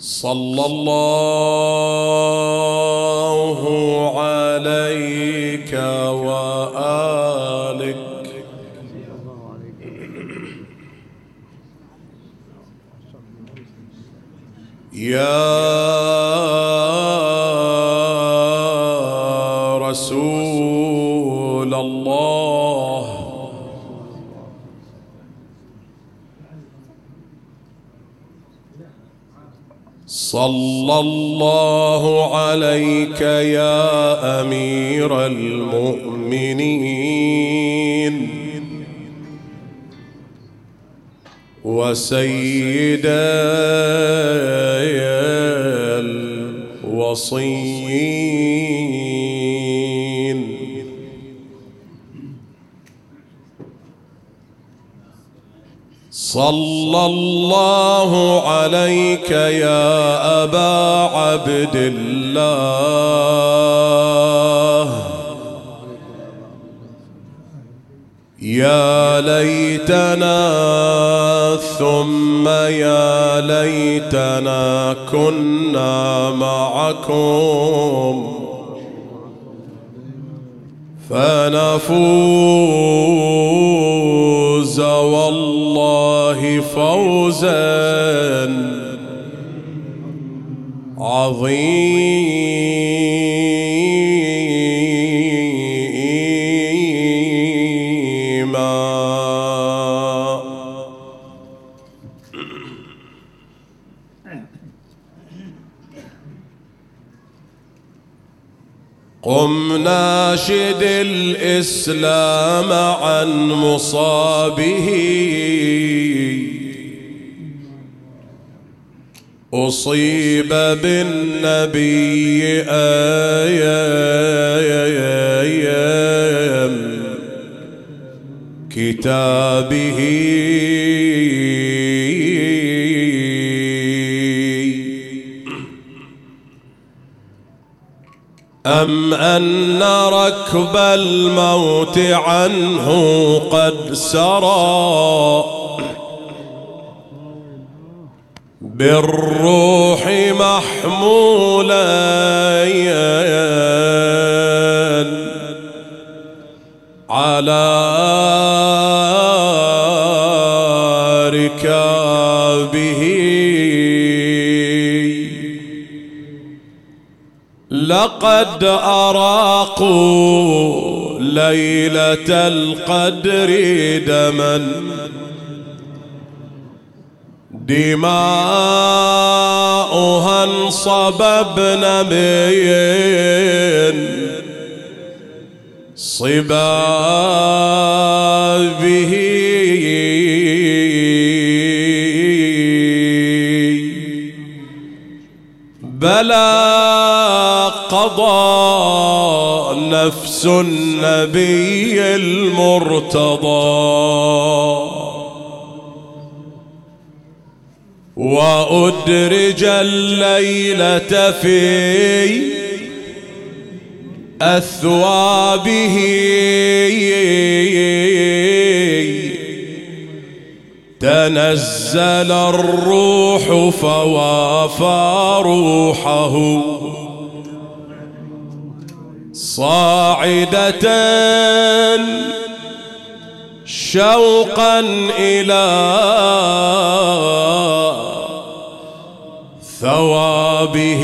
صلى الله عليك وآلك. يا صلى الله عليك يا أمير المؤمنين. وسيد الوصيين. صلى الله عليك يا أبا عبد الله. يا ليتنا ثم يا ليتنا كنا معكم. فنفوز والله فوزا عظيما الإسلام عن مصابه. أصيب بالنبي أيام كتابه. أم أن ركب الموت عنه قد سرى بالروح محمولا على لقد أراقوا ليلة القدر دما. دماؤها انصببن من صبابه بلى قضى نفس النبي المرتضى. وأدرج الليلة في أثوابه. تنزل الروح فوافى روحه. صاعدة شوقا إلى ثوابه.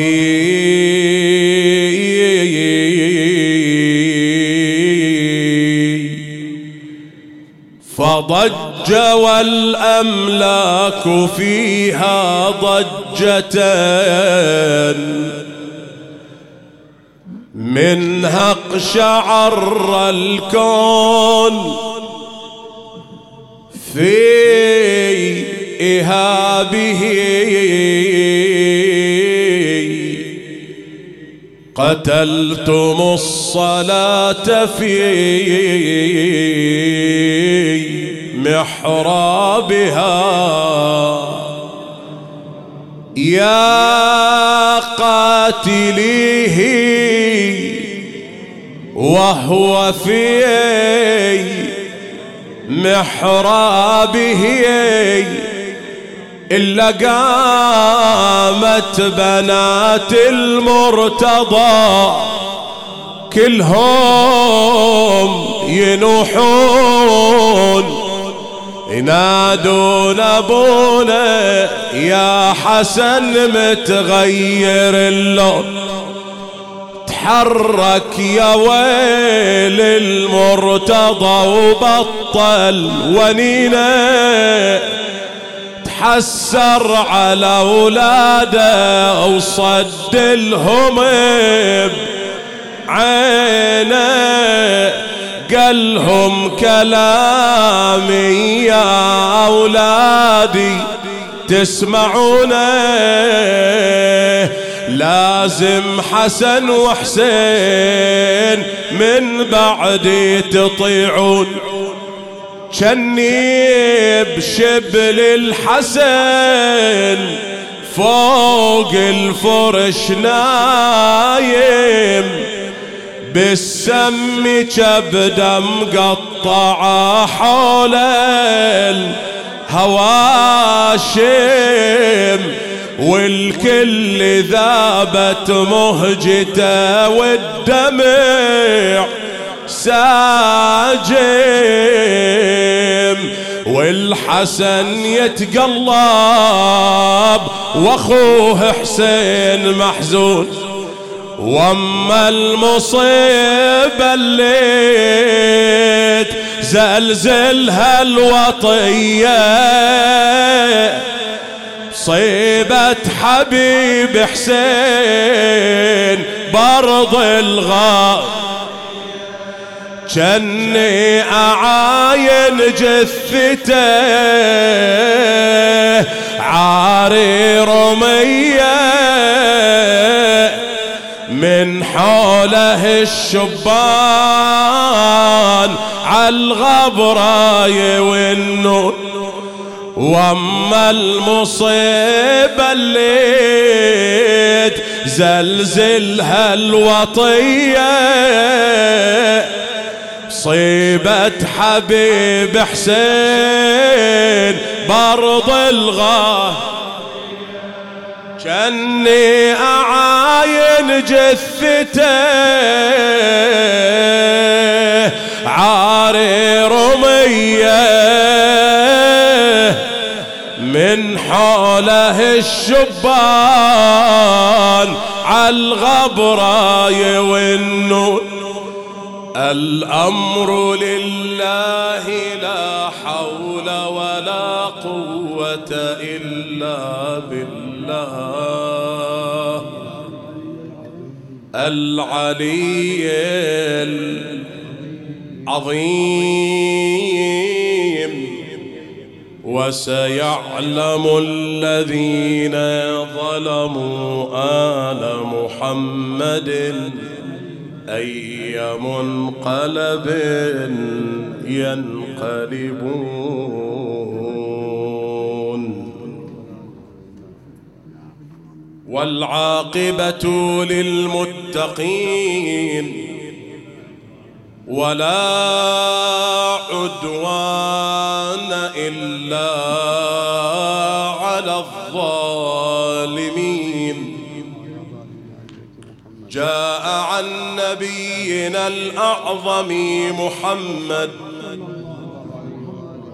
فضج والأملاك فيها ضجة منها اقشعر الكون. في إهابه قتلتم الصلاة في محرابها. يا قاتليه وهو في محرابه إلا قام قامت بنات المرتضى كلهم ينوحون. ينادون أبونا يا حسن متغير اللون. تحرك يا ويل المرتضى وبطل ونينه تحسر على اولاده وصد لهم عينه قالهم كلامي يا أولادي تسمعونه. لازم حسن وحسين من بعدي تطيعون. كني بشبل الحسن فوق الفرش نايم بالسم كبده مقطعه حول الهواشم والكل ذابت مهجته والدمع ساجم والحسن يتقلب وأخوه حسين محزون. وأما المصيبه اللي زلزلها الوطية. صيبة حبيب حسين برض الغار. جني أعاين جثته عاري رمية. من حوله الشبان عالغبراي والنور واما المصيبة اللي زلزلها الوطية صيبة حبيب حسين برض الغاه كاني أعاين جثته عاري رمية. من حوله الشبان عالغبراي والنور. الأمر لله لا حول ولا قوة إلا بالله. العلي العظيم. وسيعلم الذين ظلموا آل محمد أي منقلب ينقلبون. والعاقبة للمتقين ولا عدوان إلا على الظالمين. جاء عن نبينا الأعظم محمد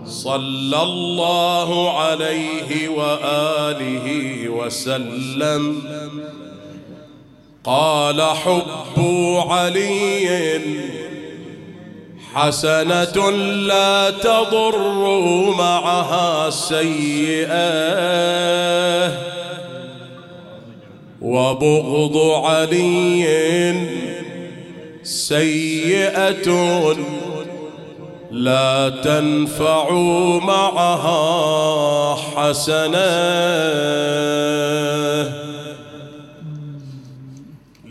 صلى الله عليه وآله وسلم. قال حب علي حسنة لا تضر معها سيئة وبغض علي سيئة لا تنفع معها حسنة.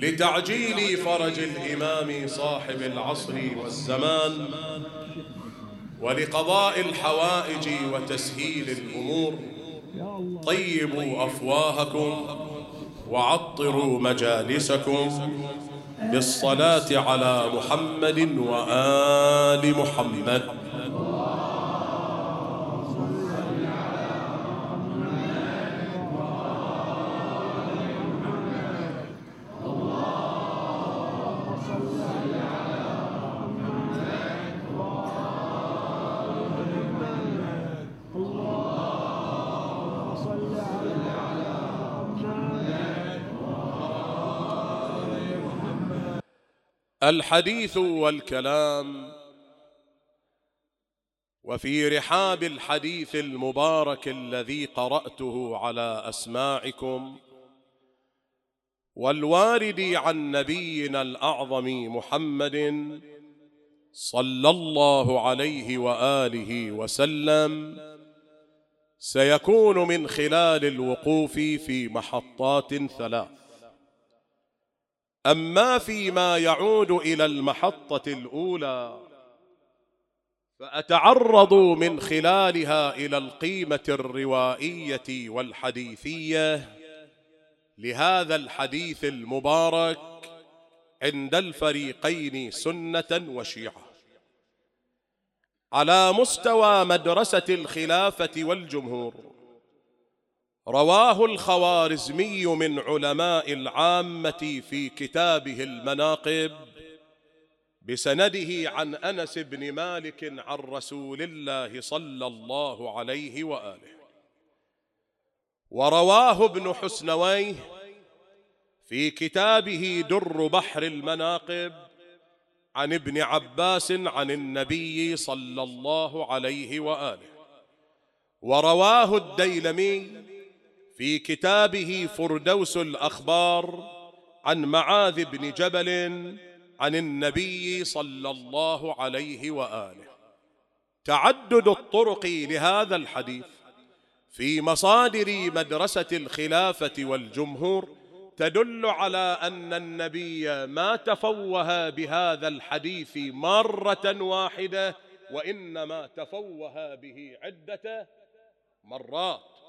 لتعجيل فرج الإمام صاحب العصر والزمان ولقضاء الحوائج وتسهيل الأمور. طيبوا أفواهكم وعطروا مجالسكم بالصلاة على محمد وآل محمد. الحديث والكلام. وفي رحاب الحديث المبارك الذي قرأته على أسماعكم والوارد عن نبينا الأعظم محمد صلى الله عليه وآله وسلم سيكون من خلال الوقوف في محطات ثلاث. اما فيما يعود إلى المحطة الأولى؟ فاتعرض من خلالها إلى القيمة الروائية والحديثية. لهذا الحديث المبارك عند الفريقين سنة وشيعة. على مستوى مدرسة الخلافة والجمهور رواه الخوارزمي من علماء العامة في كتابه المناقب بسنده عن أنس بن مالك عن رسول الله صلى الله عليه وآله. ورواه ابن حسنويه في كتابه در بحر المناقب عن ابن عباس عن النبي صلى الله عليه وآله. ورواه الديلمي في كتابه فردوس الأخبار عن معاذ بن جبل عن النبي صلى الله عليه وآله. تعدد الطرق لهذا الحديث في مصادر مدرسة الخلافة والجمهور تدل على أن النبي ما تفوه بهذا الحديث مرة واحدة وإنما تفوه به عدة مرات.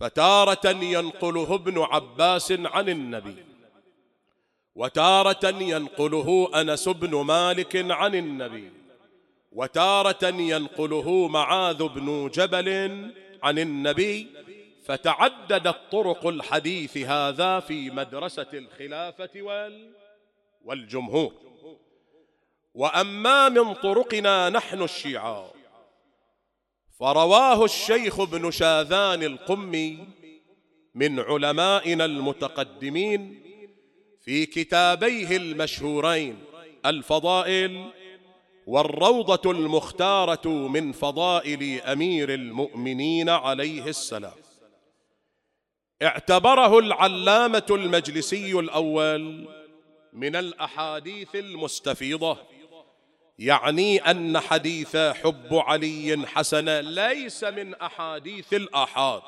فتارة ينقله ابن عباس عن النبي. وتارة ينقله أنس بن مالك عن النبي. وتارة ينقله معاذ بن جبل عن النبي. فتعددت طرق الحديث هذا في مدرسة الخلافة والجمهور. وأما من طرقنا نحن الشيعة فرواه الشيخ ابن شاذان القمي من علمائنا المتقدمين في كتابيه المشهورين الفضائل والروضة المختارة من فضائل أمير المؤمنين عليه السلام. اعتبره العلامة المجلسي الأول من الأحاديث المستفيضة. يعني أن حديث حب علي حسن ليس من أحاديث الآحاد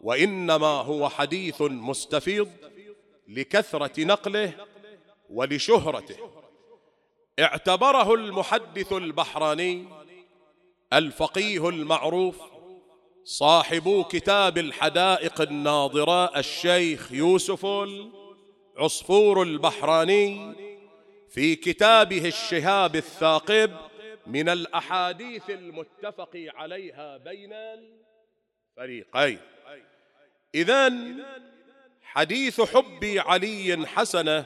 وإنما هو حديث مستفيض لكثرة نقله ولشهرته. اعتبره المحدث البحراني الفقيه المعروف صاحب كتاب الحدائق الناظرة الشيخ يوسف عصفور البحراني في كتابه الشهاب الثاقب من الأحاديث المتفق عليها بين الفريقين. إذن حديث حب علي حسنة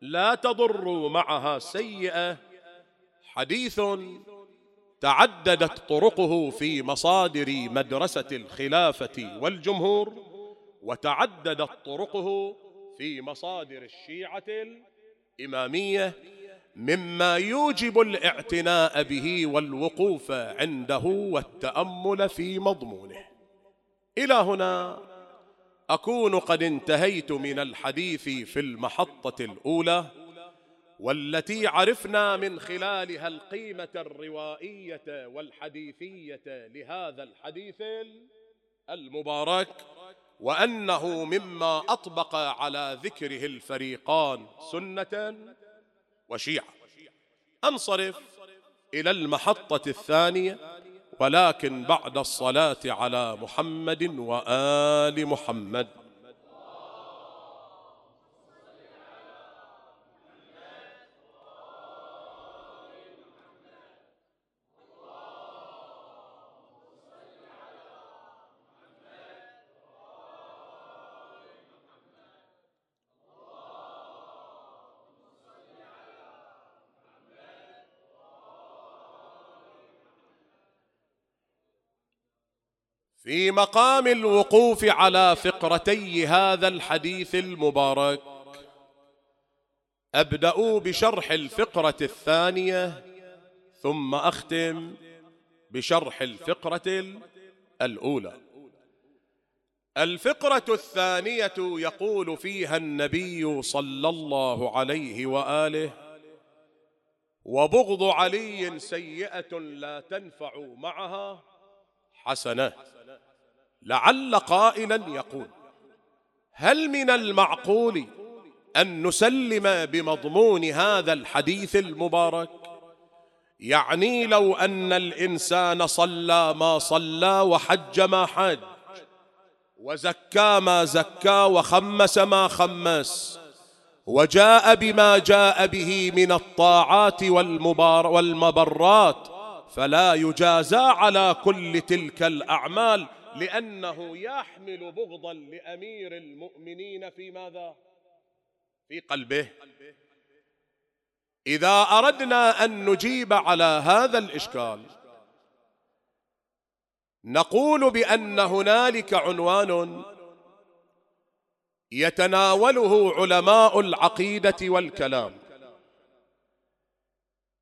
لا تضر معها سيئة حديث تعددت طرقه في مصادر مدرسة الخلافة والجمهور وتعددت طرقه في مصادر الشيعة الاماميه مما يوجب الاعتناء به والوقوف عنده والتأمل في مضمونه. إلى هنا أكون قد انتهيت من الحديث في المحطة الأولى والتي عرفنا من خلالها القيمة الروائية والحديثية لهذا الحديث المبارك. وأنه مما أطبق على ذكره الفريقان سنه وشيعة. أنصرف إلى المحطة الثانية ولكن بعد الصلاة على محمد وآل محمد. في مقام الوقوف على فقرتي هذا الحديث المبارك. أبدأ بشرح الفقرة الثانية ثم أختم بشرح الفقرة الأولى. الفقرة الثانية يقول فيها النبي صلى الله عليه وآله وبغض علي سيئة لا تنفع معها حسنة. لعل قائلا يقول هل من المعقول أن نسلم بمضمون هذا الحديث المبارك؟ يعني لو أن الإنسان صلى ما صلى وحج ما حج وزكى ما زكى وخمس ما خمس وجاء بما جاء به من الطاعات والمبار والمبرات فلا يجازى على كل تلك الأعمال لأنه يحمل بغضا لأمير المؤمنين في ماذا؟ في قلبه. إذا أردنا أن نجيب على هذا الإشكال نقول بأن هنالك عنوان يتناوله علماء العقيدة والكلام.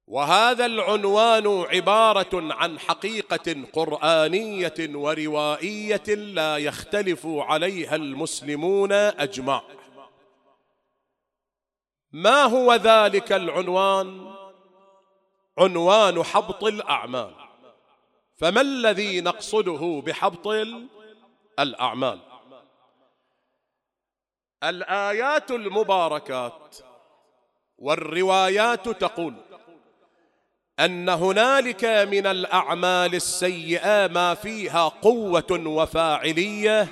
وهذا العنوان عبارة عن حقيقة قرآنية وروائية لا يختلف عليها المسلمون أجمع. ما هو ذلك العنوان؟ عنوان حبط الأعمال. فما الذي نقصده بحبط الأعمال. الآيات المباركات والروايات تقول أن هنالك من الأعمال السيئة ما فيها قوة وفاعلية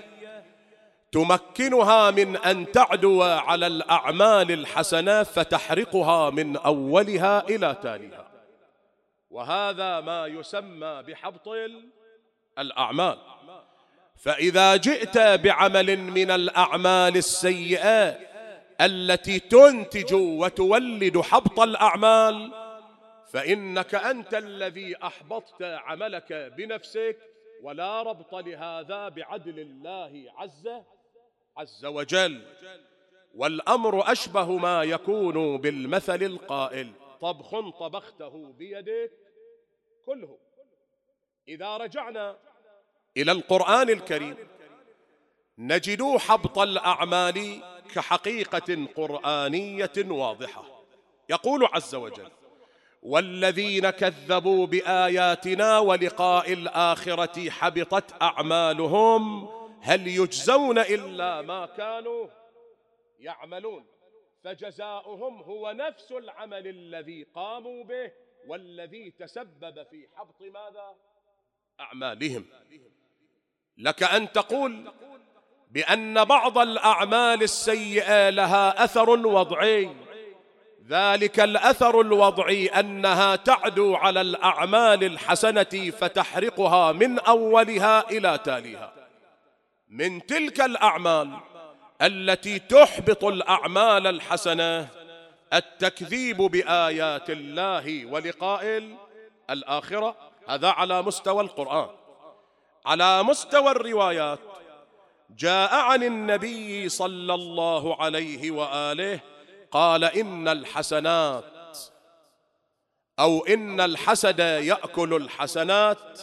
تمكنها من أن تعدو على الأعمال الحسنة فتحرقها من أولها إلى تاليها. وهذا ما يسمى بحبط الأعمال. فإذا جئت بعمل من الأعمال السيئة التي تنتج وتولد حبط الأعمال فإنك أنت الذي أحبطت عملك بنفسك ولا ربط لهذا بعدل الله عز عز وجل. والأمر أشبه ما يكون بالمثل القائل طبخ طبخته بيدك كله. إذا رجعنا إلى القرآن الكريم نجد حبط الأعمال كحقيقة قرآنية واضحة. يقول عز وجل والذين كذبوا بآياتنا ولقاء الآخرة حبطت أعمالهم هل يجزون إلا ما كانوا يعملون؟ فجزاؤهم هو نفس العمل الذي قاموا به والذي تسبب في حبط ماذا؟ أعمالهم. لك أن تقول بأن بعض الأعمال السيئة لها أثر وضعي ذلك الأثر الوضعي أنها تعدو على الأعمال الحسنة فتحرقها من أولها إلى تاليها. من تلك الأعمال التي تحبط الأعمال الحسنة التكذيب بآيات الله ولقاء الآخرة. هذا على مستوى القرآن. على مستوى الروايات. جاء عن النبي صلى الله عليه وآله قال إن الحسنات أو إن الحسد يأكل الحسنات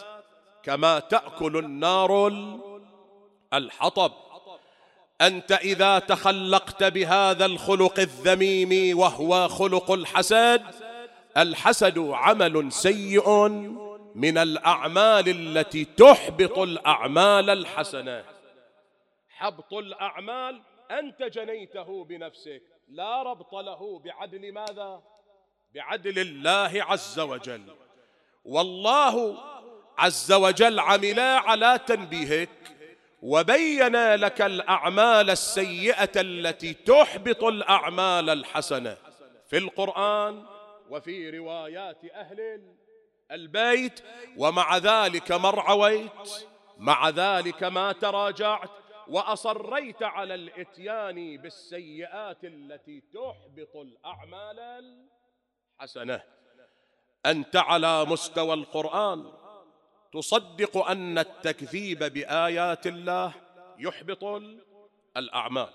كما تأكل النار الحطب. أنت إذا تخلقت بهذا الخلق الذميم وهو خلق الحسد الحسد عمل سيء من الأعمال التي تحبط الأعمال الحسنة. حبط الأعمال أنت جنيته بنفسك. لا ربط له بعدل ماذا؟ بعدل الله عز وجل. والله عز وجل عمل على تنبيهك وبين لك الأعمال السيئة التي تحبط الأعمال الحسنة. في القرآن وفي روايات أهل البيت ومع ذلك ما مع ذلك ما تراجعت وأصريت على الإتيان بالسيئات التي تحبط الأعمال الحسنة. أنت على مستوى القرآن. تصدق أن التكذيب بآيات الله يحبط الأعمال.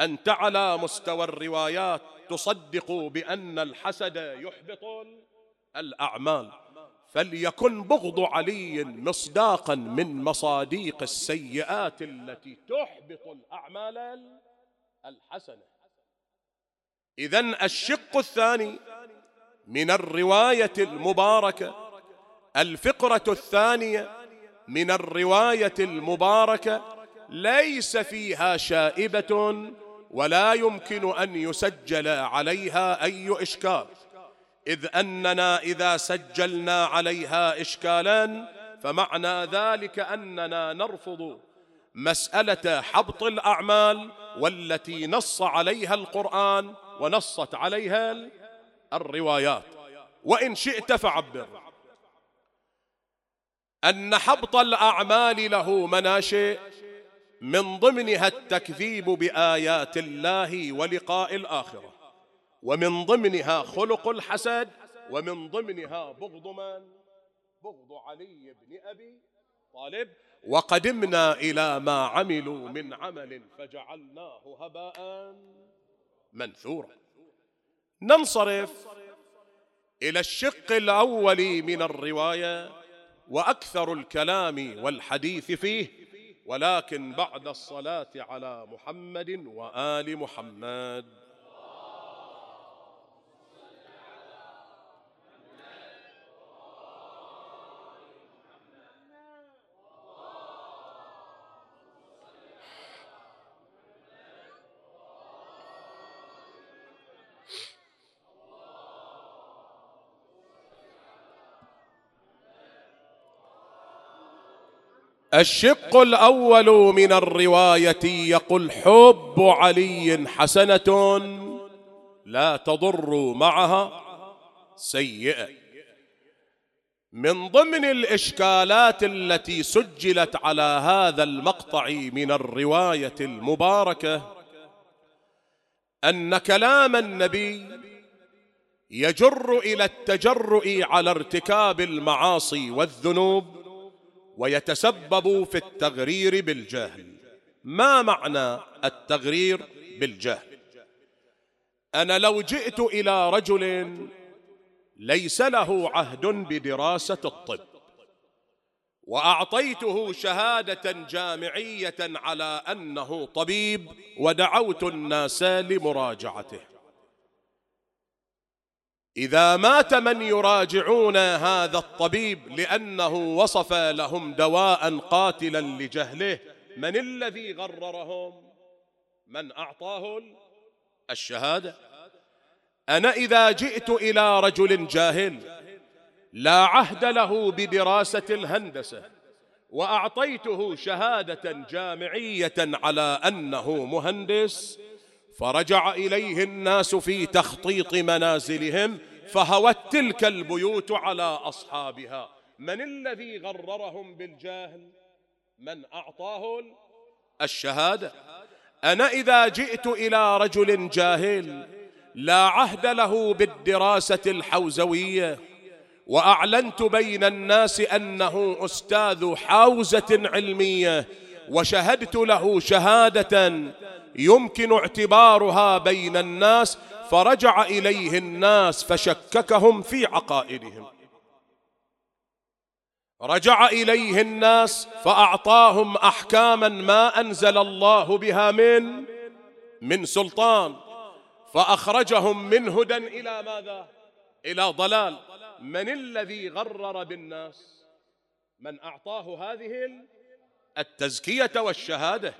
أنت على مستوى الروايات تصدق بأن الحسد يحبط الأعمال. فليكن بغض علي مصداقا من مصاديق السيئات التي تحبط الأعمال الحسنة. إذا الشق الثاني من الرواية المباركة الفقرة الثانية من الرواية المباركة ليس فيها شائبة ولا يمكن أن يسجل عليها أي إشكال. إذ أننا إذا سجلنا عليها إشكالا فمعنى ذلك أننا نرفض مسألة حبط الأعمال والتي نص عليها القرآن ونصت عليها الروايات. وإن شئت فعبر. أن حبط الأعمال له مناشئ من ضمنها التكذيب بآيات الله ولقاء الآخرة. ومن ضمنها خلق الحسد ومن ضمنها بغض من؟ بغض علي بن أبي طالب وقدمنا إلى ما عملوا من عمل فجعلناه هباء منثورا ننصرف إلى الشق الأول من الرواية وأكثر الكلام والحديث فيه ولكن بعد الصلاة على محمد وآل محمد الشق الأول من الرواية يقول حب علي حسنة لا تضر معها سيئة. من ضمن الإشكالات التي سجلت على هذا المقطع من الرواية المباركة أن كلام النبي يجر إلى التجرؤ على ارتكاب المعاصي والذنوب ويتسبب في التغرير بالجهل. ما معنى التغرير بالجهل؟ أنا لو جئت إلى رجل ليس له عهد بدراسة الطب وأعطيته شهادة جامعية على أنه طبيب ودعوت الناس لمراجعته. إذا مات من يراجعون هذا الطبيب لأنه وصف لهم دواء قاتلا لجهله من الذي غررهم؟ من أعطاه الشهادة؟ أنا إذا جئت إلى رجل جاهل لا عهد له بدراسة الهندسة وأعطيته شهادة جامعية على أنه مهندس فرجع إليه الناس في تخطيط منازلهم فهوت تلك البيوت على أصحابها. من الذي غررهم بالجاهل من اعطاه الشهادة؟ أنا إذا جئت إلى رجل جاهل لا عهد له بالدراسة الحوزوية وأعلنت بين الناس أنه أستاذ حوزة علمية وشهدت له شهادة يمكن اعتبارها بين الناس فرجع إليه الناس فشككهم في عقائدهم. رجع إليه الناس فأعطاهم احكاما ما أنزل الله بها من من سلطان. فأخرجهم من هدى إلى ماذا؟ إلى ضلال. من الذي غرر بالناس؟ من أعطاه هذه التزكية والشهادة.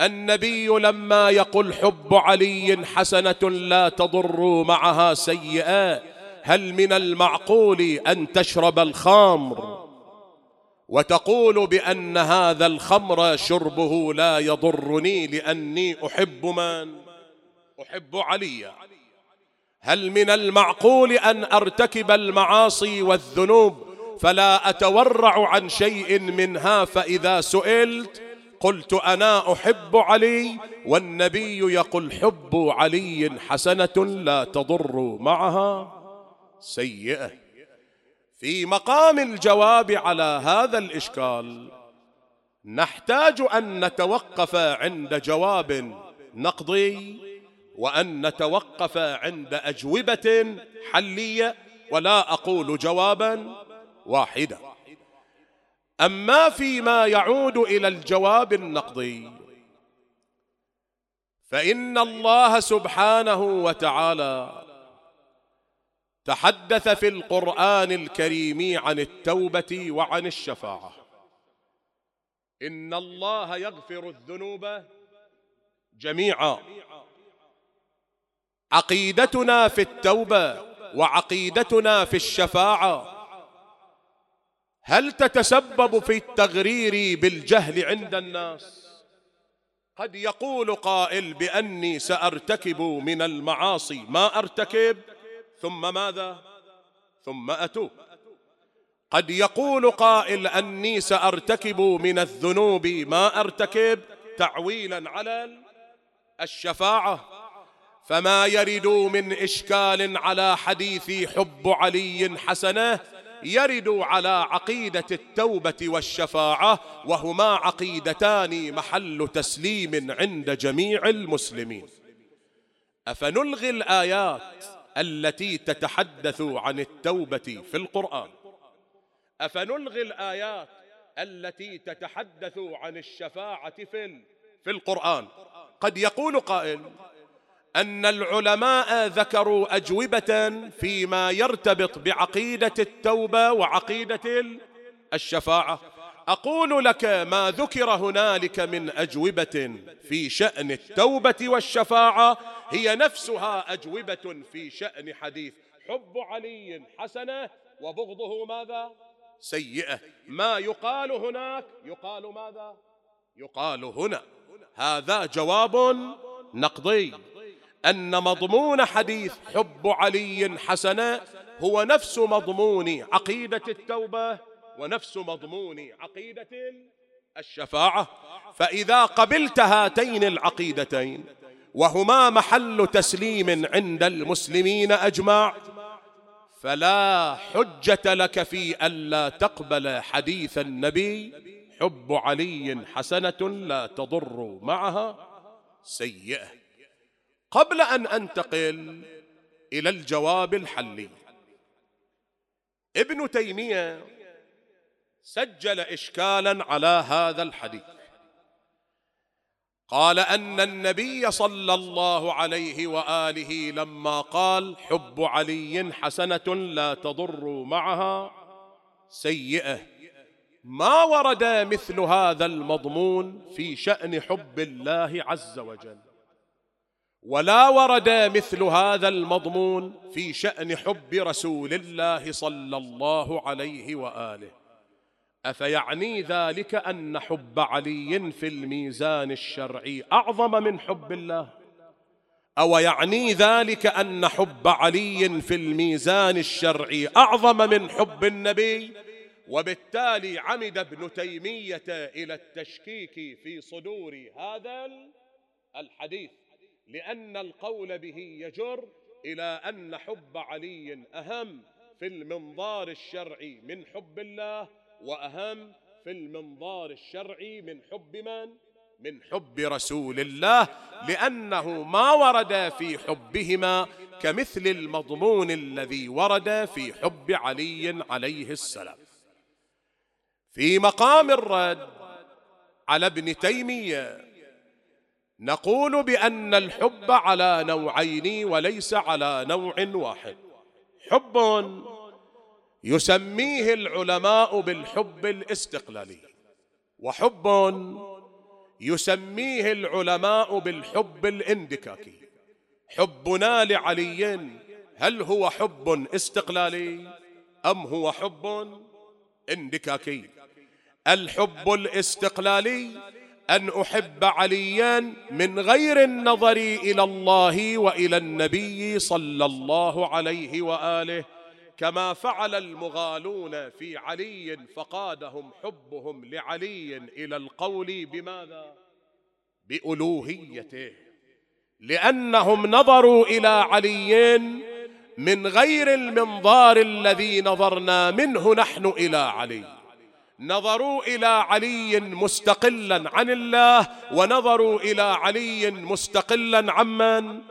النبي لما يقول حب علي حسنة لا تضر معها سيئة هل من المعقول أن تشرب الخمر؟ وتقول بأن هذا الخمر شربه لا يضرني لأني أحب من؟ أحب عليا هل من المعقول أن أرتكب المعاصي والذنوب فلا أتورع عن شيء منها فإذا سئلت قلت أنا أحب علي والنبي يقول حب علي حسنة لا تضر معها. سيئة. في مقام الجواب على هذا الإشكال نحتاج أن نتوقف عند جواب نقضي وأن نتوقف عند أجوبة حلية ولا أقول جوابا واحدا. أما فيما يعود إلى الجواب النقضي فإن الله سبحانه وتعالى تحدث في القرآن الكريم عن التوبة وعن الشفاعة. إن الله يغفر الذنوب جميعا. عقيدتنا في التوبة وعقيدتنا في الشفاعة هل تتسبب في التغرير بالجهل عند الناس؟ قد يقول قائل بأني سأرتكب من المعاصي ما أرتكب ثم ماذا؟ ثم أتوب. قد يقول قائل أني سأرتكب من الذنوب ما أرتكب تعويلا على الشفاعة فما يرد من إشكال على حديث حب علي حسنة يرد على عقيدة التوبة والشفاعة وهما عقيدتان محل تسليم عند جميع المسلمين. أفنلغي الآيات التي تتحدث عن التوبة في القرآن؟ أفنلغي الآيات التي تتحدث عن الشفاعة في القرآن؟ قد يقول قائل أن العلماء ذكروا أجوبة فيما يرتبط بعقيدة التوبة وعقيدة الشفاعة. أقول لك ما ذكر هنالك من أجوبة في شأن التوبة والشفاعة. هي نفسها أجوبة في شأن حديث حب علي حسنة وبغضه ماذا؟ سيئة. ما يقال هناك يقال ماذا؟ يقال هنا. هذا جواب نقضي أن مضمون حديث حب علي حسنة هو نفس مضمون عقيدة التوبة ونفس مضمون عقيدة الشفاعة. فإذا قبلت هاتين العقيدتين وهما محل تسليم عند المسلمين أجمع فلا حجة لك في ألا تقبل حديث النبي حب علي حسنة لا تضر معها سيئة. قبل أن أنتقل إلى الجواب الحلي. ابن تيمية سجل إشكالا على هذا الحديث. قال أن النبي صلى الله عليه وآله لما قال حب علي حسنة لا تضر معها سيئة. ما ورد مثل هذا المضمون في شأن حب الله عز وجل. ولا ورد مثل هذا المضمون في شأن حب رسول الله صلى الله عليه وآله. أفيعني ذلك أن حب علي في الميزان الشرعي أعظم من حب الله؟ أو يعني ذلك أن حب علي في الميزان الشرعي أعظم من حب النبي؟ وبالتالي عمد ابن تيمية إلى التشكيك في صدور هذا الحديث. لأن القول به يجر إلى أن حب علي أهم في المنظار الشرعي من حب الله وأهم في المنظار الشرعي من حب من؟ من حب رسول الله لأنه ما ورد في حبهما كمثل المضمون الذي ورد في حب علي عليه السلام في مقام الرد على ابن تيمية نقول بأن الحب على نوعين وليس على نوع واحد. حب يسميه العلماء بالحب الاستقلالي وحب يسميه العلماء بالحب الاندكاكي. حبنا لعلي هل هو حب استقلالي أم هو حب اندكاكي؟ الحب الاستقلالي أن أحب عليا من غير النظر إلى الله وإلى النبي صلى الله عليه وآله كما فعل المغالون في علي فقادهم حبهم لعلي إلى القول بماذا؟ بألوهيته. لأنهم نظروا إلى علي من غير المنظار الذي نظرنا منه نحن إلى علي. نظروا إلى علي مستقلا عن الله ونظروا إلى علي مستقلا عمن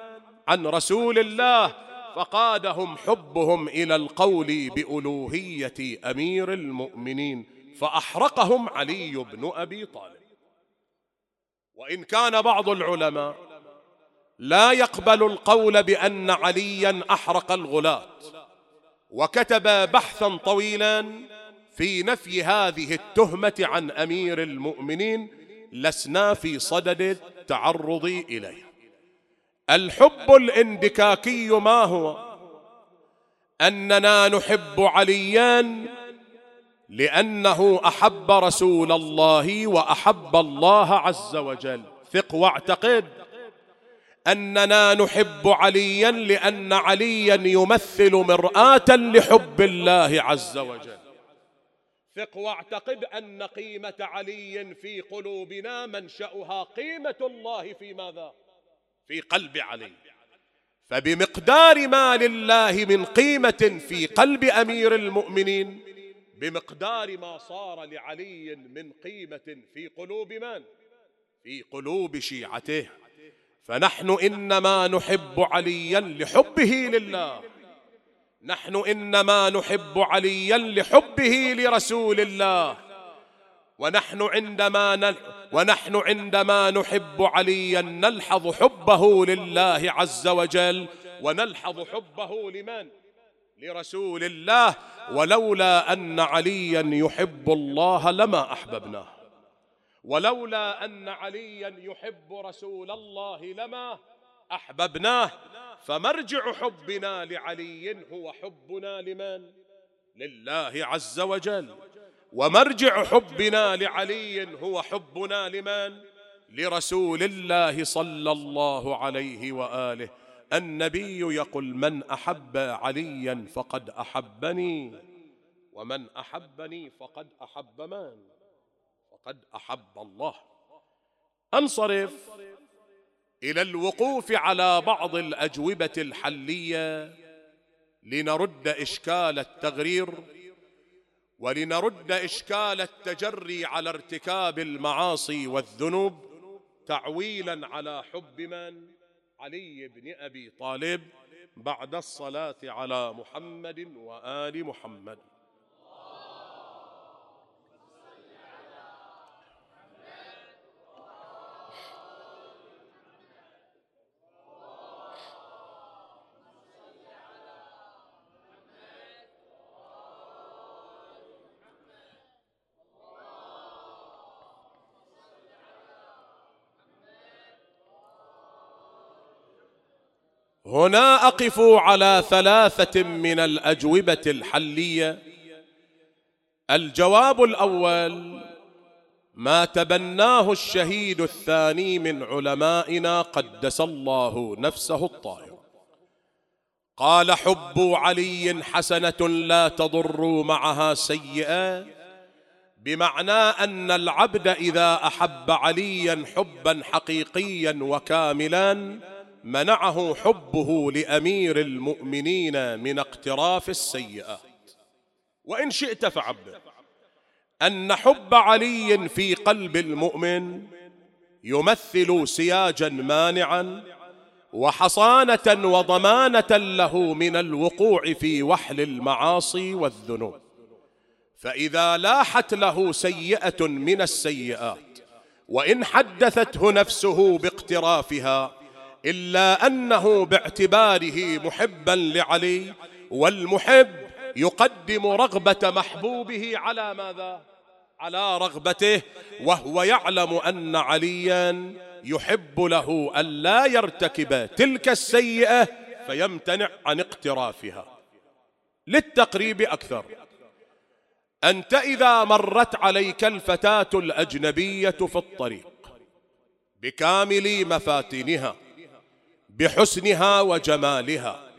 عن رسول الله. فقادهم حبهم إلى القول بألوهية أمير المؤمنين فأحرقهم علي بن أبي طالب. وإن كان بعض العلماء لا يقبل القول بأن عليا أحرق الغلاة وكتب بحثا طويلا في نفي هذه التهمة عن أمير المؤمنين لسنا في صدد التعرض إليه. الحب الإندكاكي ما هو؟ أننا نحب عليا لأنه أحب رسول الله وأحب الله عز وجل. ثق واعتقد. أننا نحب عليا لأن عليا يمثل مرآة لحب الله عز وجل. ثق واعتقد أن قيمة علي في قلوبنا منشأها قيمة الله في ماذا؟ في قلب علي. فبمقدار ما لله من قيمة في قلب أمير المؤمنين بمقدار ما صار لعلي من قيمة في قلوب من؟ في قلوب شيعته. فنحن إنما نحب عليا لحبه لله. نحن إنما نحب عليا لحبه لرسول الله ونحن عندما نل ونحن عندما نحب عليا نلحظ حبه لله عز وجل. ونلحظ حبه لمن؟ لرسول الله ولولا أن عليا يحب الله لما أحببناه. ولولا أن عليا يحب رسول الله لما أحببناه فمرجع حبنا لعلي هو حبنا لمن؟ لله عز وجل. ومرجع حبنا لعلي هو حبنا لمن؟ لرسول الله صلى الله عليه وآله. النبي يقول من أحب عليا فقد أحبني ومن أحبني فقد أحب من؟ فقد أحب الله. أنصرف. إلى الوقوف على بعض الأجوبة الحلية لنرد إشكال التغرير ولنرد إشكال التجري على ارتكاب المعاصي والذنوب تعويلا على حب من؟ علي بن أبي طالب بعد الصلاة على محمد وآل محمد. هنا أقف على ثلاثة من الأجوبة الحلية. الجواب الأول ما تبناه الشهيد الثاني من علمائنا قدس الله نفسه الطاهر. قال حب علي حسنة لا تضر معها سيئة بمعنى أن العبد إذا أحب عليا حبا حقيقيا وكاملا منعه حبه لأمير المؤمنين من اقتراف السيئات. وإن شئت فعبر أن حب علي في قلب المؤمن يمثل سياجا مانعا وحصانة وضمانة له من الوقوع في وحل المعاصي والذنوب. فإذا لاحت له سيئة من السيئات وإن حدثته نفسه باقترافها إلا أنه باعتباره محبا لعلي والمحب يقدم رغبة محبوبه على ماذا؟ على رغبته وهو يعلم أن عليا يحب له الا يرتكب تلك السيئة فيمتنع عن اقترافها. للتقريب أكثر. أنت إذا مرت عليك الفتاة الأجنبية في الطريق بكامل مفاتنها بحسنها وجمالها.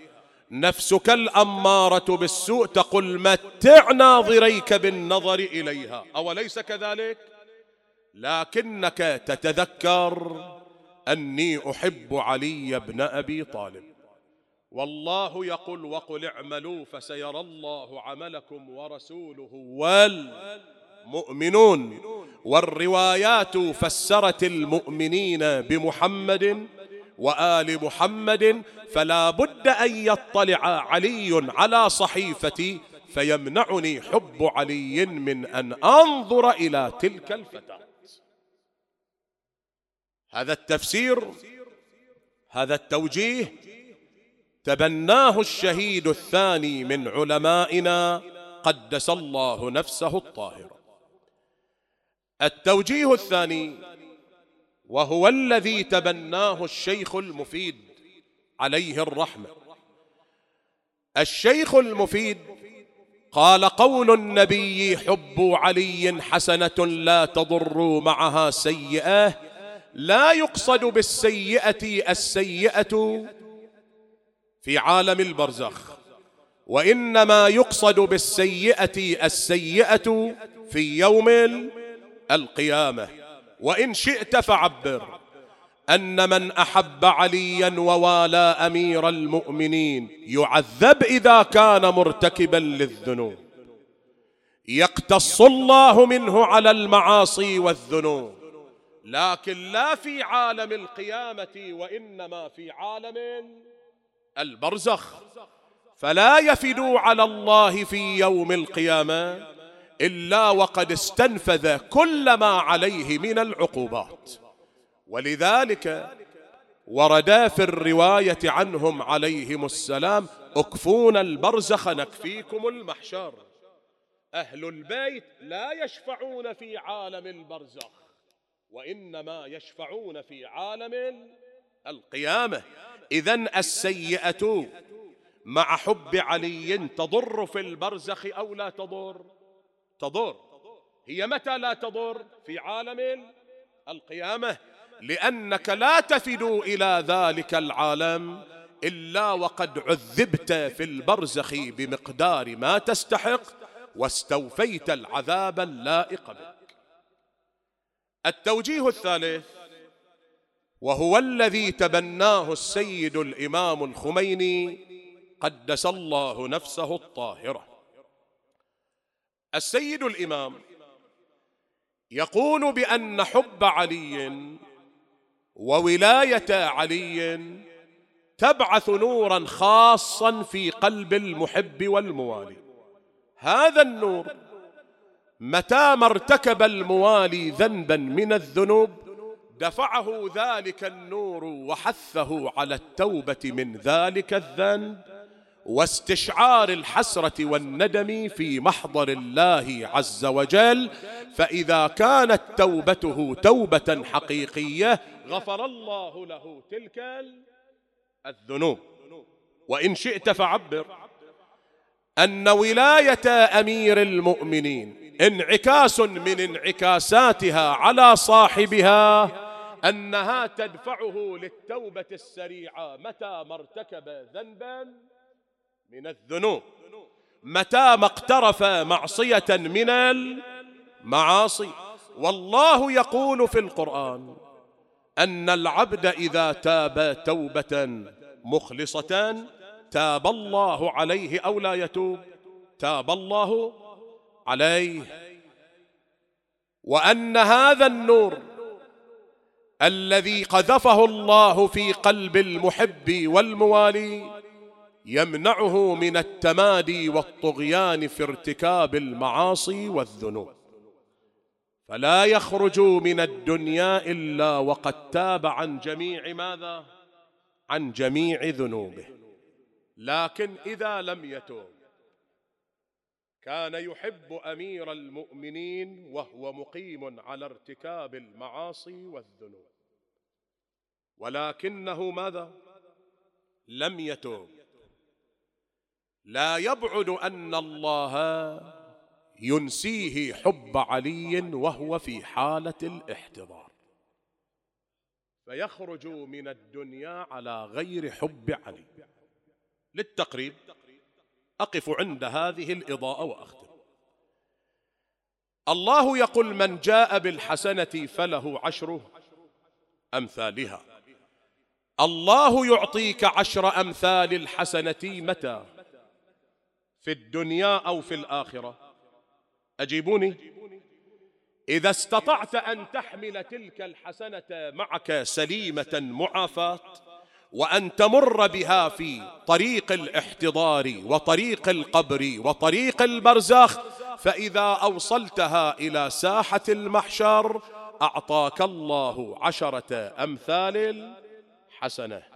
نفسك الأمارة بالسوء تقول متع ناظريك بالنظر إليها. أوليس كذلك؟ لكنك تتذكر أني أحب علي بن أبي طالب. والله يقول وقل اعملوا فسيرى الله عملكم ورسوله مؤمنون والروايات فسرت المؤمنين بمحمد وآل محمد فلا بد أن يطلع علي على صحيفتي فيمنعني حب علي من أن أنظر إلى تلك الفتاة. هذا التفسير هذا التوجيه تبناه الشهيد الثاني من علمائنا قدس الله نفسه الطاهرة. التوجيه الثاني وهو الذي تبناه الشيخ المفيد عليه الرحمة. الشيخ المفيد قال قول النبي حب علي حسنة لا تضر معها سيئة لا يقصد بالسيئة السيئة في عالم البرزخ وإنما يقصد بالسيئة السيئة في يوم القيامة. وإن شئت فعبر. أن من أحب عليا ووالى أمير المؤمنين يعذب إذا كان مرتكبا للذنوب. يقتص الله منه على المعاصي والذنوب. لكن لا في عالم القيامة وإنما في عالم البرزخ. فلا يفدوا على الله في يوم القيامة. إلا وقد استنفذ كل ما عليه من العقوبات. ولذلك وردا في الرواية عنهم عليهم السلام اكفون البرزخ نكفيكم المحشر. أهل البيت لا يشفعون في عالم البرزخ وإنما يشفعون في عالم القيامة. إذا السيئة مع حب علي تضر في البرزخ أو لا تضر؟ تضر. هي متى لا تضر؟ في عالم القيامة. لأنك لا تفد إلى ذلك العالم إلا وقد عذبت في البرزخ بمقدار ما تستحق واستوفيت العذاب اللائق بك. التوجيه الثالث وهو الذي تبناه السيد الإمام الخميني قدس الله نفسه الطاهرة. السيد الإمام يقول بأن حب علي وولاية علي تبعث نورا خاصا في قلب المحب والموالي. هذا النور متى ما ارتكب الموالي ذنبا من الذنوب دفعه ذلك النور وحثه على التوبة من ذلك الذنب. واستشعار الحسرة والندم في محضر الله عز وجل فإذا كانت توبته توبة حقيقية غفر الله له تلك الذنوب. وإن شئت فعبر. أن ولاية أمير المؤمنين انعكاس من انعكاساتها على صاحبها أنها تدفعه للتوبة السريعة متى ما ارتكب ذنبا. من الذنوب. متى ما اقترف معصية من المعاصي. والله يقول في القرآن أن العبد إذا تاب توبة مخلصة تاب الله عليه أو لا يتوب تاب الله عليه. وأن هذا النور الذي قذفه الله في قلب المحب والموالي يمنعه من التمادي والطغيان في ارتكاب المعاصي والذنوب. فلا يخرج من الدنيا إلا وقد تاب عن جميع ماذا؟ عن جميع ذنوبه. لكن إذا لم يتوب كان يحب أمير المؤمنين وهو مقيم على ارتكاب المعاصي والذنوب. ولكنه ماذا؟ لم يتوب. لا يبعد أن الله ينسيه حب علي وهو في حالة الاحتضار. فيخرج من الدنيا على غير حب علي. للتقريب أقف عند هذه الإضاءة وأختم. الله يقول من جاء بالحسنة فله عشر أمثالها. الله يعطيك عشر أمثال الحسنة متى؟ في الدنيا أو في الآخرة. أجيبوني؟ إذا استطعت أن تحمل تلك الحسنة معك سليمة معافاة وأن تمر بها في طريق الاحتضار وطريق القبر وطريق البرزخ فإذا أوصلتها إلى ساحة المحشر أعطاك الله عشرة أمثال الحسنة.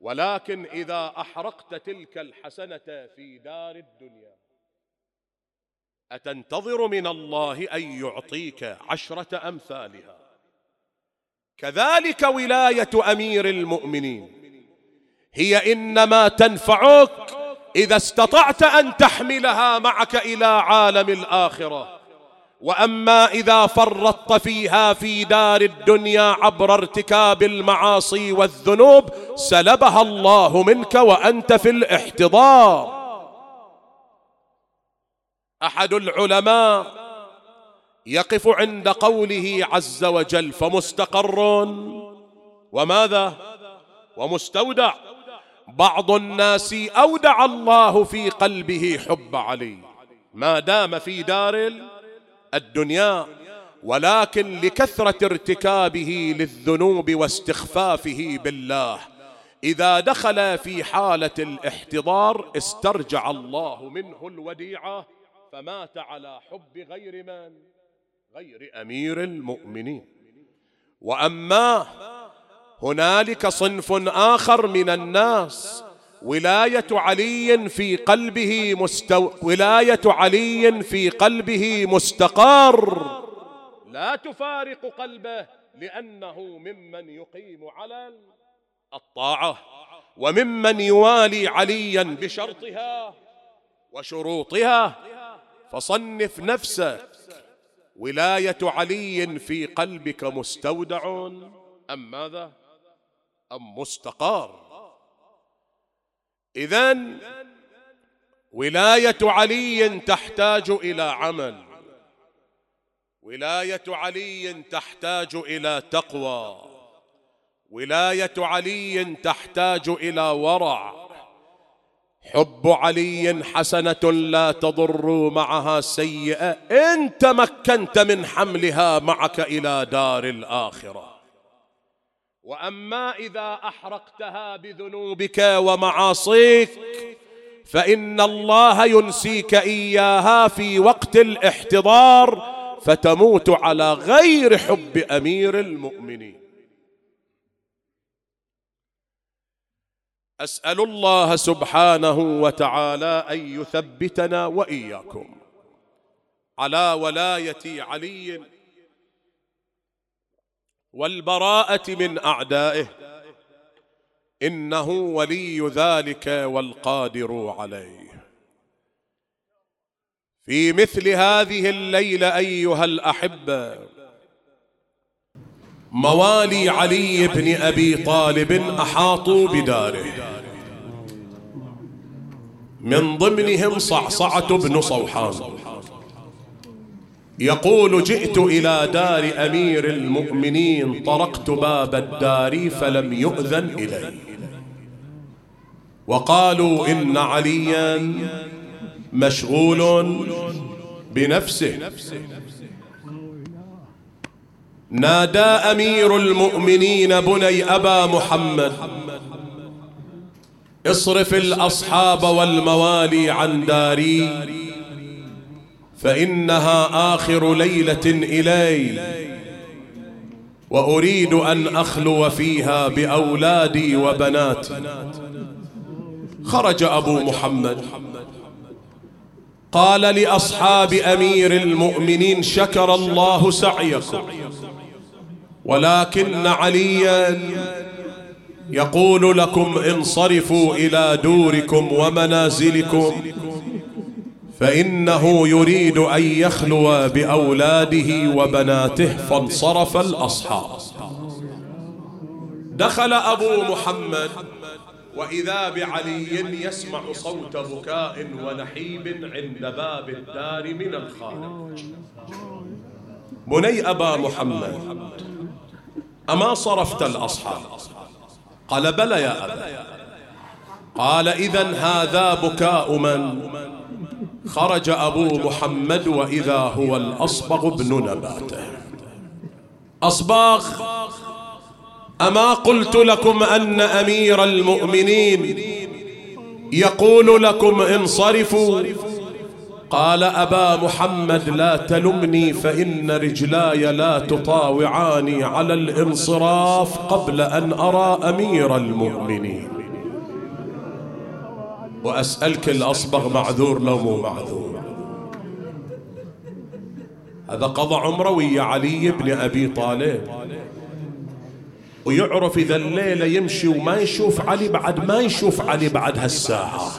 ولكن إذا أحرقت تلك الحسنة في دار الدنيا أتنتظر من الله أن يعطيك عشرة أمثالها؟ كذلك ولاية أمير المؤمنين هي إنما تنفعك إذا استطعت أن تحملها معك إلى عالم الآخرة. وأما إذا فرطت فيها في دار الدنيا عبر ارتكاب المعاصي والذنوب سلبها الله منك وأنت في الاحتضار. أحد العلماء يقف عند قوله عز وجل فمستقر وماذا؟ ومستودع. بعض الناس أودع الله في قلبه حب علي. ما دام في دار الدنيا ولكن لكثرة ارتكابه للذنوب واستخفافه بالله. إذا دخل في حالة الاحتضار استرجع الله منه الوديعة فمات على حب غير من غير أمير المؤمنين. وأما هنالك صنف آخر من الناس ولاية علي في قلبه مستو... ولاية علي في قلبه مستقر. لا تفارق قلبه لأنه ممن يقيم على الطاعة وممن يوالي عليا بشرطها وشروطها. فصنف نفسك. ولاية علي في قلبك مستودع أم ماذا؟ أم مستقر. إذا ولاية علي تحتاج إلى عمل. ولاية علي تحتاج إلى تقوى. ولاية علي تحتاج إلى ورع. حب علي حسنة لا تضر معها سيئة. إن تمكنت من حملها معك إلى دار الآخرة. وأما إذا أحرقتها بذنوبك ومعاصيك فإن الله ينسيك إياها في وقت الاحتضار فتموت على غير حب أمير المؤمنين. أسأل الله سبحانه وتعالى أن يثبتنا وإياكم على ولاية علي والبراءة من أعدائه. إنه ولي ذلك والقادر عليه. في مثل هذه الليلة أيها الأحبة موالي علي بن أبي طالب أحاطوا بداره. من ضمنهم صعصعة بن صوحان. يقول جئت إلى دار أمير المؤمنين طرقت باب الدار فلم يؤذن إلي. وقالوا إن عليا مشغول بنفسه. نادى أمير المؤمنين بني أبا محمد اصرف الأصحاب والموالي عن داري. فإنها آخر ليلة إلي. وأريد أن أخلو فيها بأولادي وبناتي. خرج أبو محمد. قال لأصحاب أمير المؤمنين شكر الله سعيكم. ولكن عليا يقول لكم انصرفوا إلى دوركم ومنازلكم. فإنه يريد أن يخلو بأولاده وبناته فانصرف الأصحاب. دخل أبو محمد وإذا بعلي يسمع صوت بكاء ونحيب عند باب الدار من الخارج. بني أبا محمد أما صرفت الأصحاب؟ قال بلى يا أبا. قال إذا هذا بكاء من؟ خرج أبو محمد وإذا هو الأصبغ بن نباته. أصباغ أما قلت لكم أن أمير المؤمنين يقول لكم انصرفوا؟ قال أبا محمد لا تلمني فإن رجلاي لا تطاوعاني على الانصراف قبل أن أرى أمير المؤمنين. وأسألك الأصبغ معذور لو مو معذور. هذا قضى عمره ويا علي بن أبي طالب. ويعرف إذا الليلة يمشي وما يشوف علي بعد ما يشوف علي بعد هالساعة.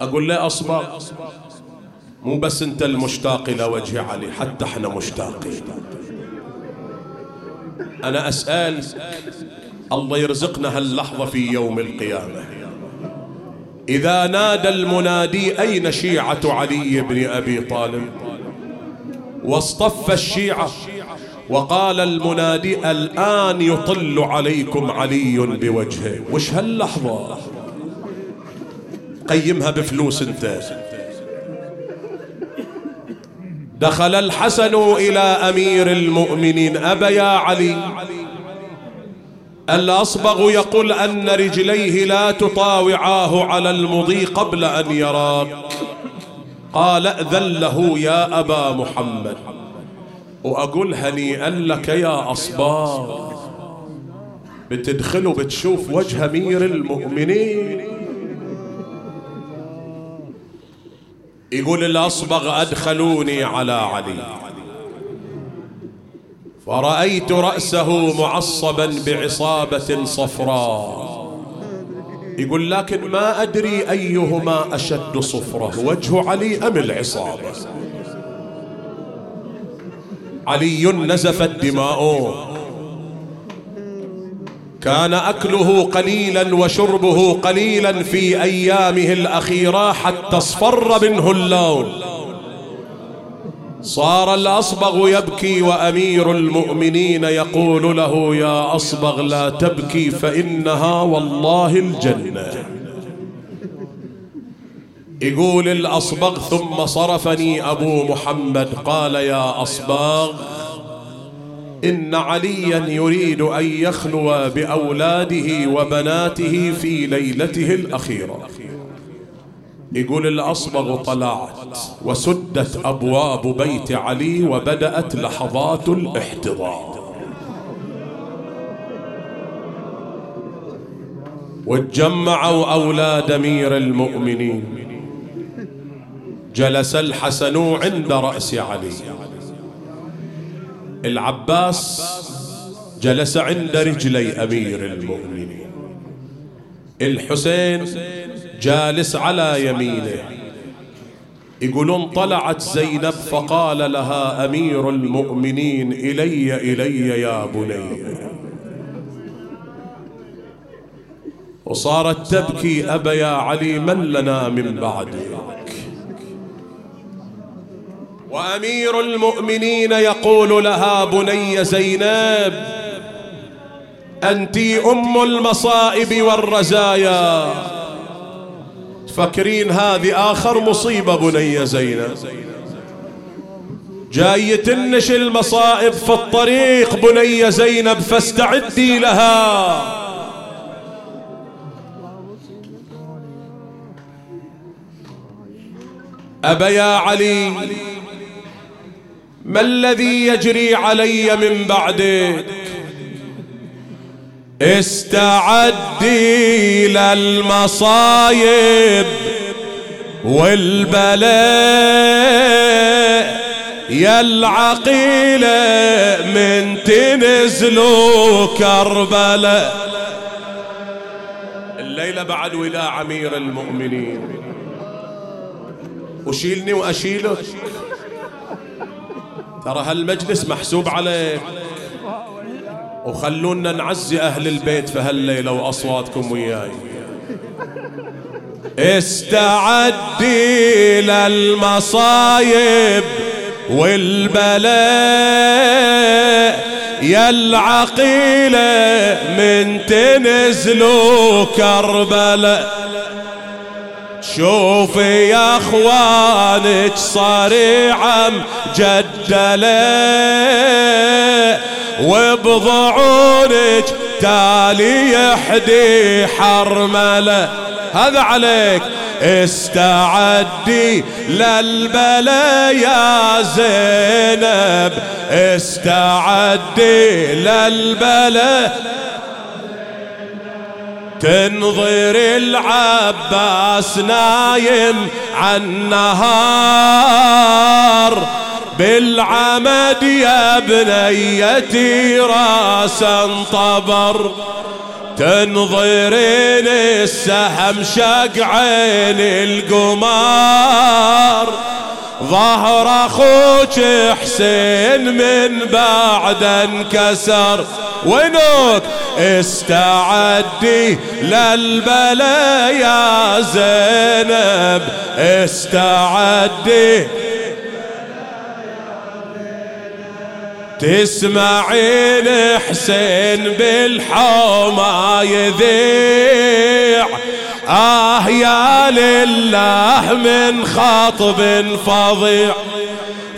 أقول له أصبغ مو بس أنت المشتاق إلى وجه علي حتى إحنا مشتاقين. أنا أسأل الله يرزقنا هاللحظة في يوم القيامة. إذا نادى المنادي أين شيعة علي بن أبي طالب؟ واصطف الشيعة وقال المنادي الآن يطل عليكم علي بوجهه. وش هاللحظة؟ قيمها بفلوس أنت. دخل الحسن إلى أمير المؤمنين. أبا يا علي. الأصبغ يقول أن رجليه لا تطاوعاه على المضي قبل أن يراك قال ائذن له يا أبا محمد. وأقول هنيئا لك يا أصباغ. بتدخل وبتشوف وجه أمير المؤمنين. يقول الأصبغ أدخلوني على علي. فرأيت رأسه معصبا بعصابة صفراء. يقول لكن ما أدري أيهما أشد صفرة وجه علي أم العصابة؟ علي نزفت دماؤه. كان أكله قليلا وشربه قليلا في أيامه الأخيرة حتى اصفر منه اللون. صار الأصبغ يبكي وأمير المؤمنين يقول له يا أصبغ لا تبكي فإنها والله الجنة. يقول الأصبغ ثم صرفني أبو محمد قال يا أصبغ إن عليا يريد أن يخلو بأولاده وبناته في ليلته الأخيرة. يقول الأصبغ طلعت وسدت أبواب بيت علي وبدأت لحظات الاحتضار. وتجمعوا أولاد أمير المؤمنين. جلس الحسن عند رأس علي. العباس جلس عند رجلي أمير المؤمنين. الحسين جالس على يمينه. يقولون طلعت زينب فقال لها أمير المؤمنين إلي إلي يا بني. وصارت تبكي أبا يا علي من لنا من بعدك. وأمير المؤمنين يقول لها بني زينب أنت أم المصائب والرزايا. تفكرين هذه آخر مصيبة بني زينب. جاي تنش المصائب في الطريق بني زينب فاستعدي لها. أبا يا علي ما الذي يجري علي من بعدك؟ استعدي للمصايب والبلاء. يا العقيلة من تنزلوا كربلاء. الليلة بعد وداع أمير المؤمنين. وشيلني وأشيلك ترى هالمجلس محسوب عليك وخلونا نعزي أهل البيت في هالليلة وأصواتكم وياي. استعدي للمصايب والبلاء. يا العقيلة من تنزلوا كربلاء. شوفي يا اخوانك صريعا جدله وبضعونك تالي يحدي حرمله هذا عليك. استعدي للبلا يا زينب. استعدي للبلا تنظر العباس نايم عن نهار. بالعمد يا بنيتي راسا طبر تنظرين السهم شق عين القمار. ظهر أخوك حسين من بعد انكسر. وينك؟ استعدي للبلا يا زينب. استعدي. تسمعين حسين بالحوما يذيع. آه يا لله من خطب فظيع.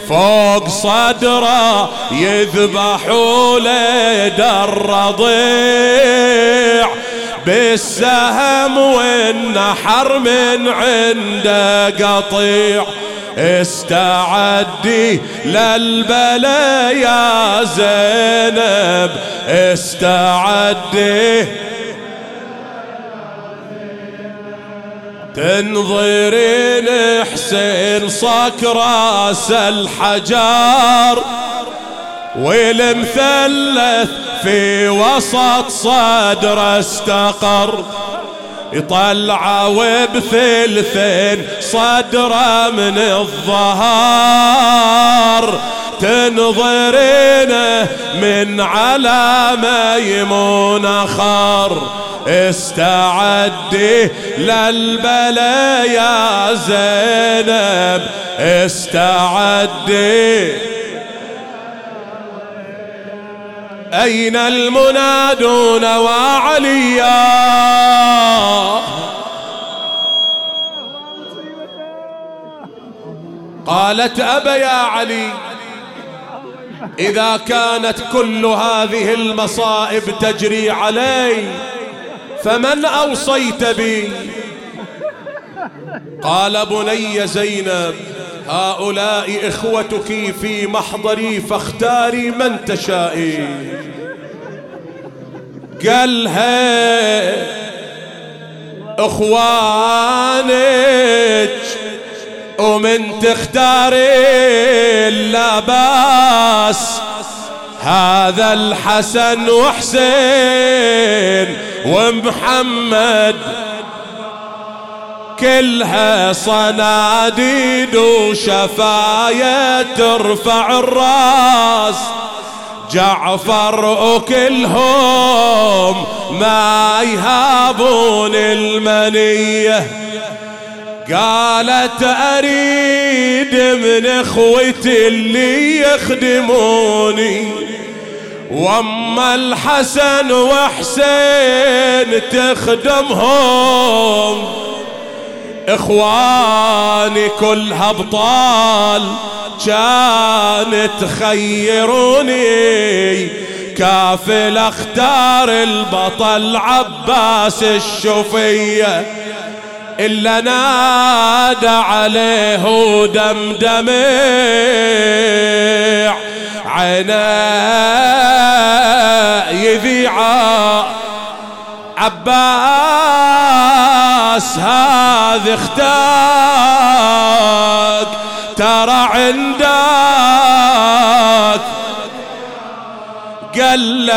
فوق صدره يذبحوا ليد الرضيع. بالسهم والنحر من عنده قطيع. استعدي للبلا يا زينب استعدي. تنظرين حسين صك راس الحجار والمثلث في وسط صدر استقر. يطلع وبثلثين صدره من الظهر تنظرينه من على ميمون خر استعدي للبلا يا زينب استعدي. أين المنادون وعليا؟ قالت أبا يا علي إذا كانت كل هذه المصائب تجري علي فمن أوصيت بي؟ قال بني زينب هؤلاء إخوتك في محضري فاختاري من تشائي. قالها إخوانك ومن تختاري اللباس هذا الحسن وحسين ومحمد كلها صناديد وشفايا ترفع الراس. جعفر وكلهم ما يهابون المنية. قالت أريد من إخوتي اللي يخدموني. واما الحسن وحسين تخدمهم. إخواني كلها أبطال. كانت تخيروني كافل أختار البطل عباس الشفيه إلا نادى عليه ودمدمع عيناه يذيعا. عباس هذا اختاق ترى عندك. قال له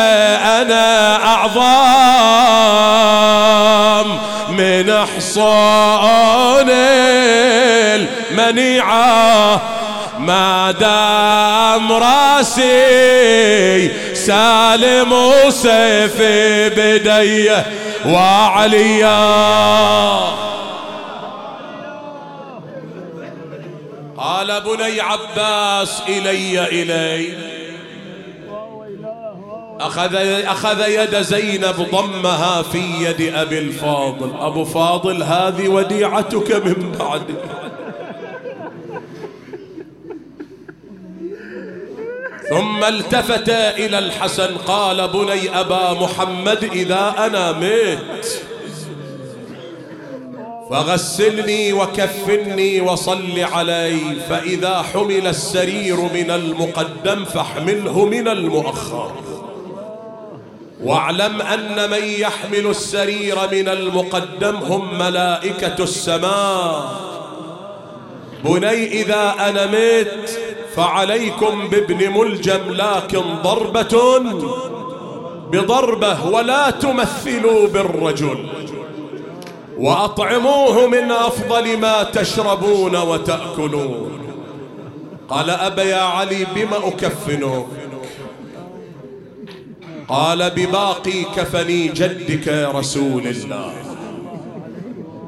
أنا أعظم من حصون المنيعة. ما دام راسي سالم وسيفي بديه. وعليا. قال بني عباس إلي إلي. أخذ, أخذ يد زينب ضمها في يد أبي الفاضل. أبو فاضل هذه وديعتك من بعد. ثم التفت إلى الحسن قال بني أبا محمد إذا أنا ميت فغسلني وكفني وصل علي فإذا حمل السرير من المقدم فاحمله من المؤخر. واعلم أن من يحمل السرير من المقدم هم ملائكة السماء. بني إذا أنا مت فعليكم بابن ملجم لكن ضربة بضربة ولا تمثلوا بالرجل. وأطعموه من أفضل ما تشربون وتأكلون. قال أبا يا علي بما أكفنك؟ قال بباقي كفني جدك يا رسول الله.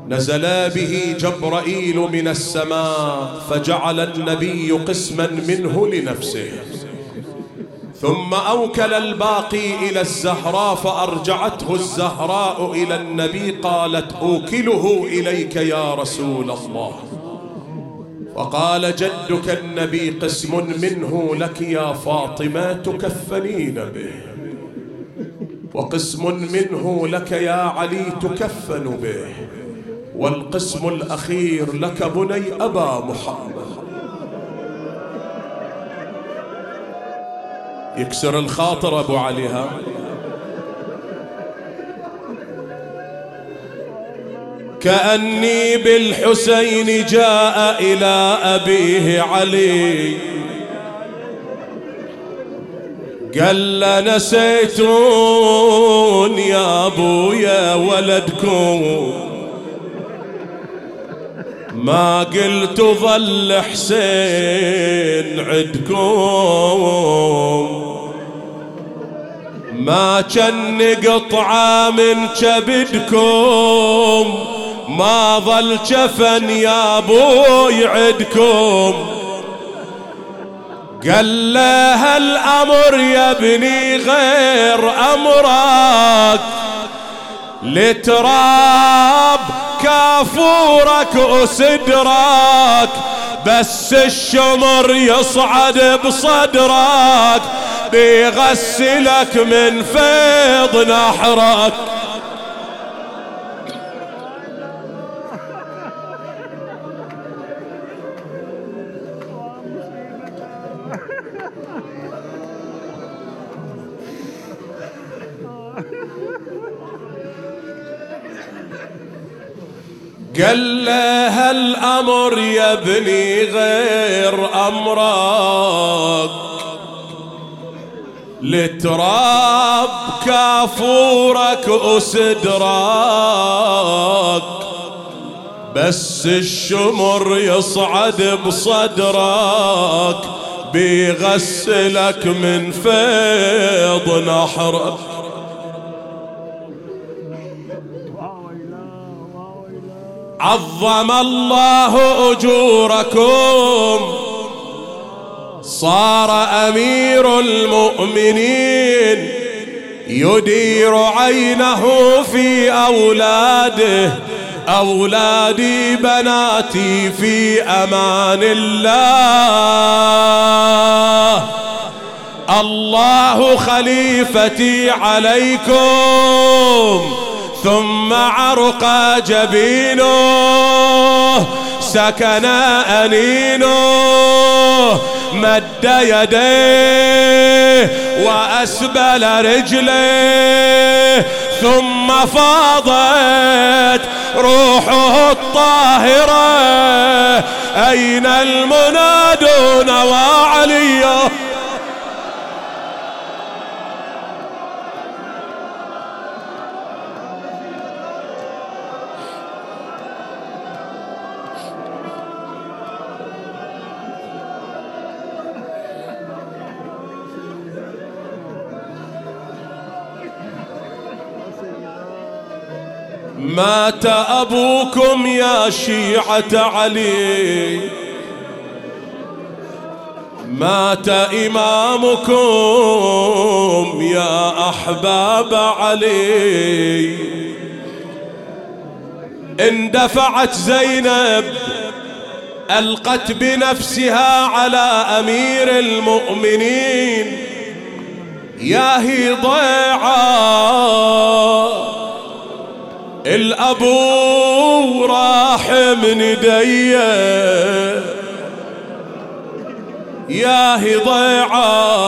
نزل به جبرائيل من السماء فجعل النبي قسما منه لنفسه. ثم أوكل الباقي إلى الزهراء فأرجعته الزهراء إلى النبي قالت أوكله إليك يا رسول الله. وقال جدك النبي قسم منه لك يا فاطمة تكفنين به. وقسم منه لك يا علي تكفن به. والقسم الأخير لك بني أبا محمد. يكسر الخاطر أبو علي ها؟ كأني بالحسين جاء إلى أبيه علي. قال نسيتون يا أبويا ولدكم. ما قلت ظل حسين عدكم ما كان قطعة من كبدكم. ما ظل جفن يا أبوي عدكم قال له الامر يا ابني غير أمرك. لتراب كافورك وصدرك بس الشمر يصعد بصدرك بيغسلك من فيض نحرك. قال له الامر يا ابني غير امرك لتراب كافورك وصدرك بس الشمر يصعد بصدرك بيغسلك من فيض نحرك عظم الله أجوركم. صار أمير المؤمنين يدير عينه في أولاده. أولادي بناتي في أمان الله. الله خليفتي عليكم. ثم عرق جبينه سكن أنينه مد يديه وأسبل رجليه ثم فاضت روحه الطاهرة. أين المنادون وعليه مات أبوكم يا شيعة علي. مات إمامكم يا أحباب علي. اندفعت زينب ألقت بنفسها على أمير المؤمنين. يا هي ضيعة. الأبو راح من ديه يا ضيعة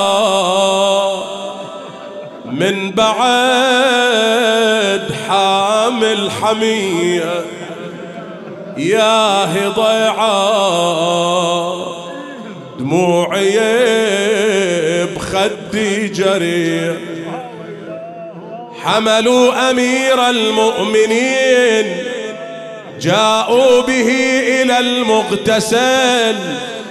من بعد حامل حمية يا ضيعة دموعي بخدي جري حملوا أمير المؤمنين جاءوا به إلى المغتسل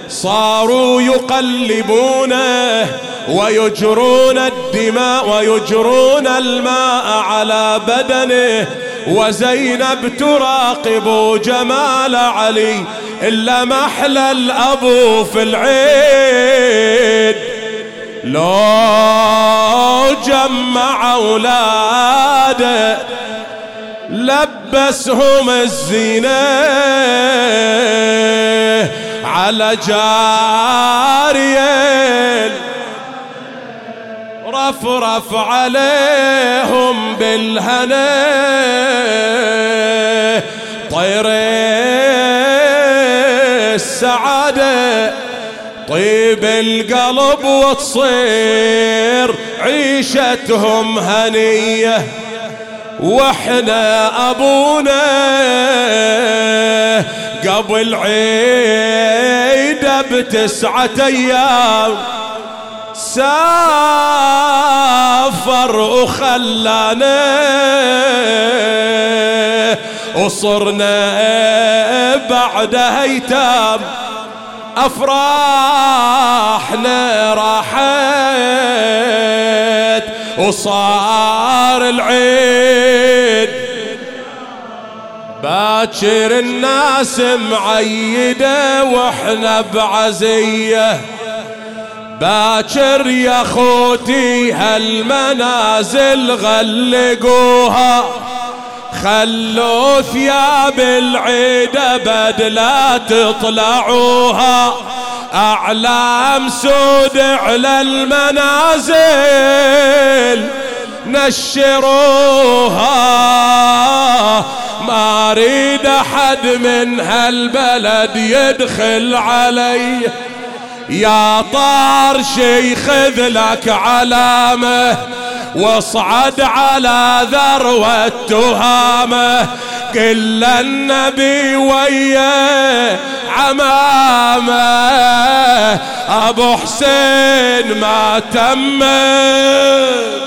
صاروا يقلبونه ويجرون الدماء ويجرون الماء على بدنه وزينب تراقب جمال علي إلا محلى الأبو في العيد لو جمع أولاده لبسهم الزينة على جاريين رفرف عليهم بالهنا. طير السعادة. طيب القلب وتصير عيشتهم هنية وإحنا أبونا قبل عيده بتسعة أيام سافر وخلانا وصرنا بعد ايتام افراحنا راحت وصار العيد. باكر الناس معيدة وإحنا بعزية. باكر يا خوتي هالمنازل غلقوها. خلوا ثياب العيد بدلا تطلعوها. أعلام سود على المنازل نشروها. ما أريد أحد من هالبلد يدخل علي. يا طار شي خذ لك علامه واصعد على ذروة تهامه كل النبي ويا عمامه أبو حسين ما تمه.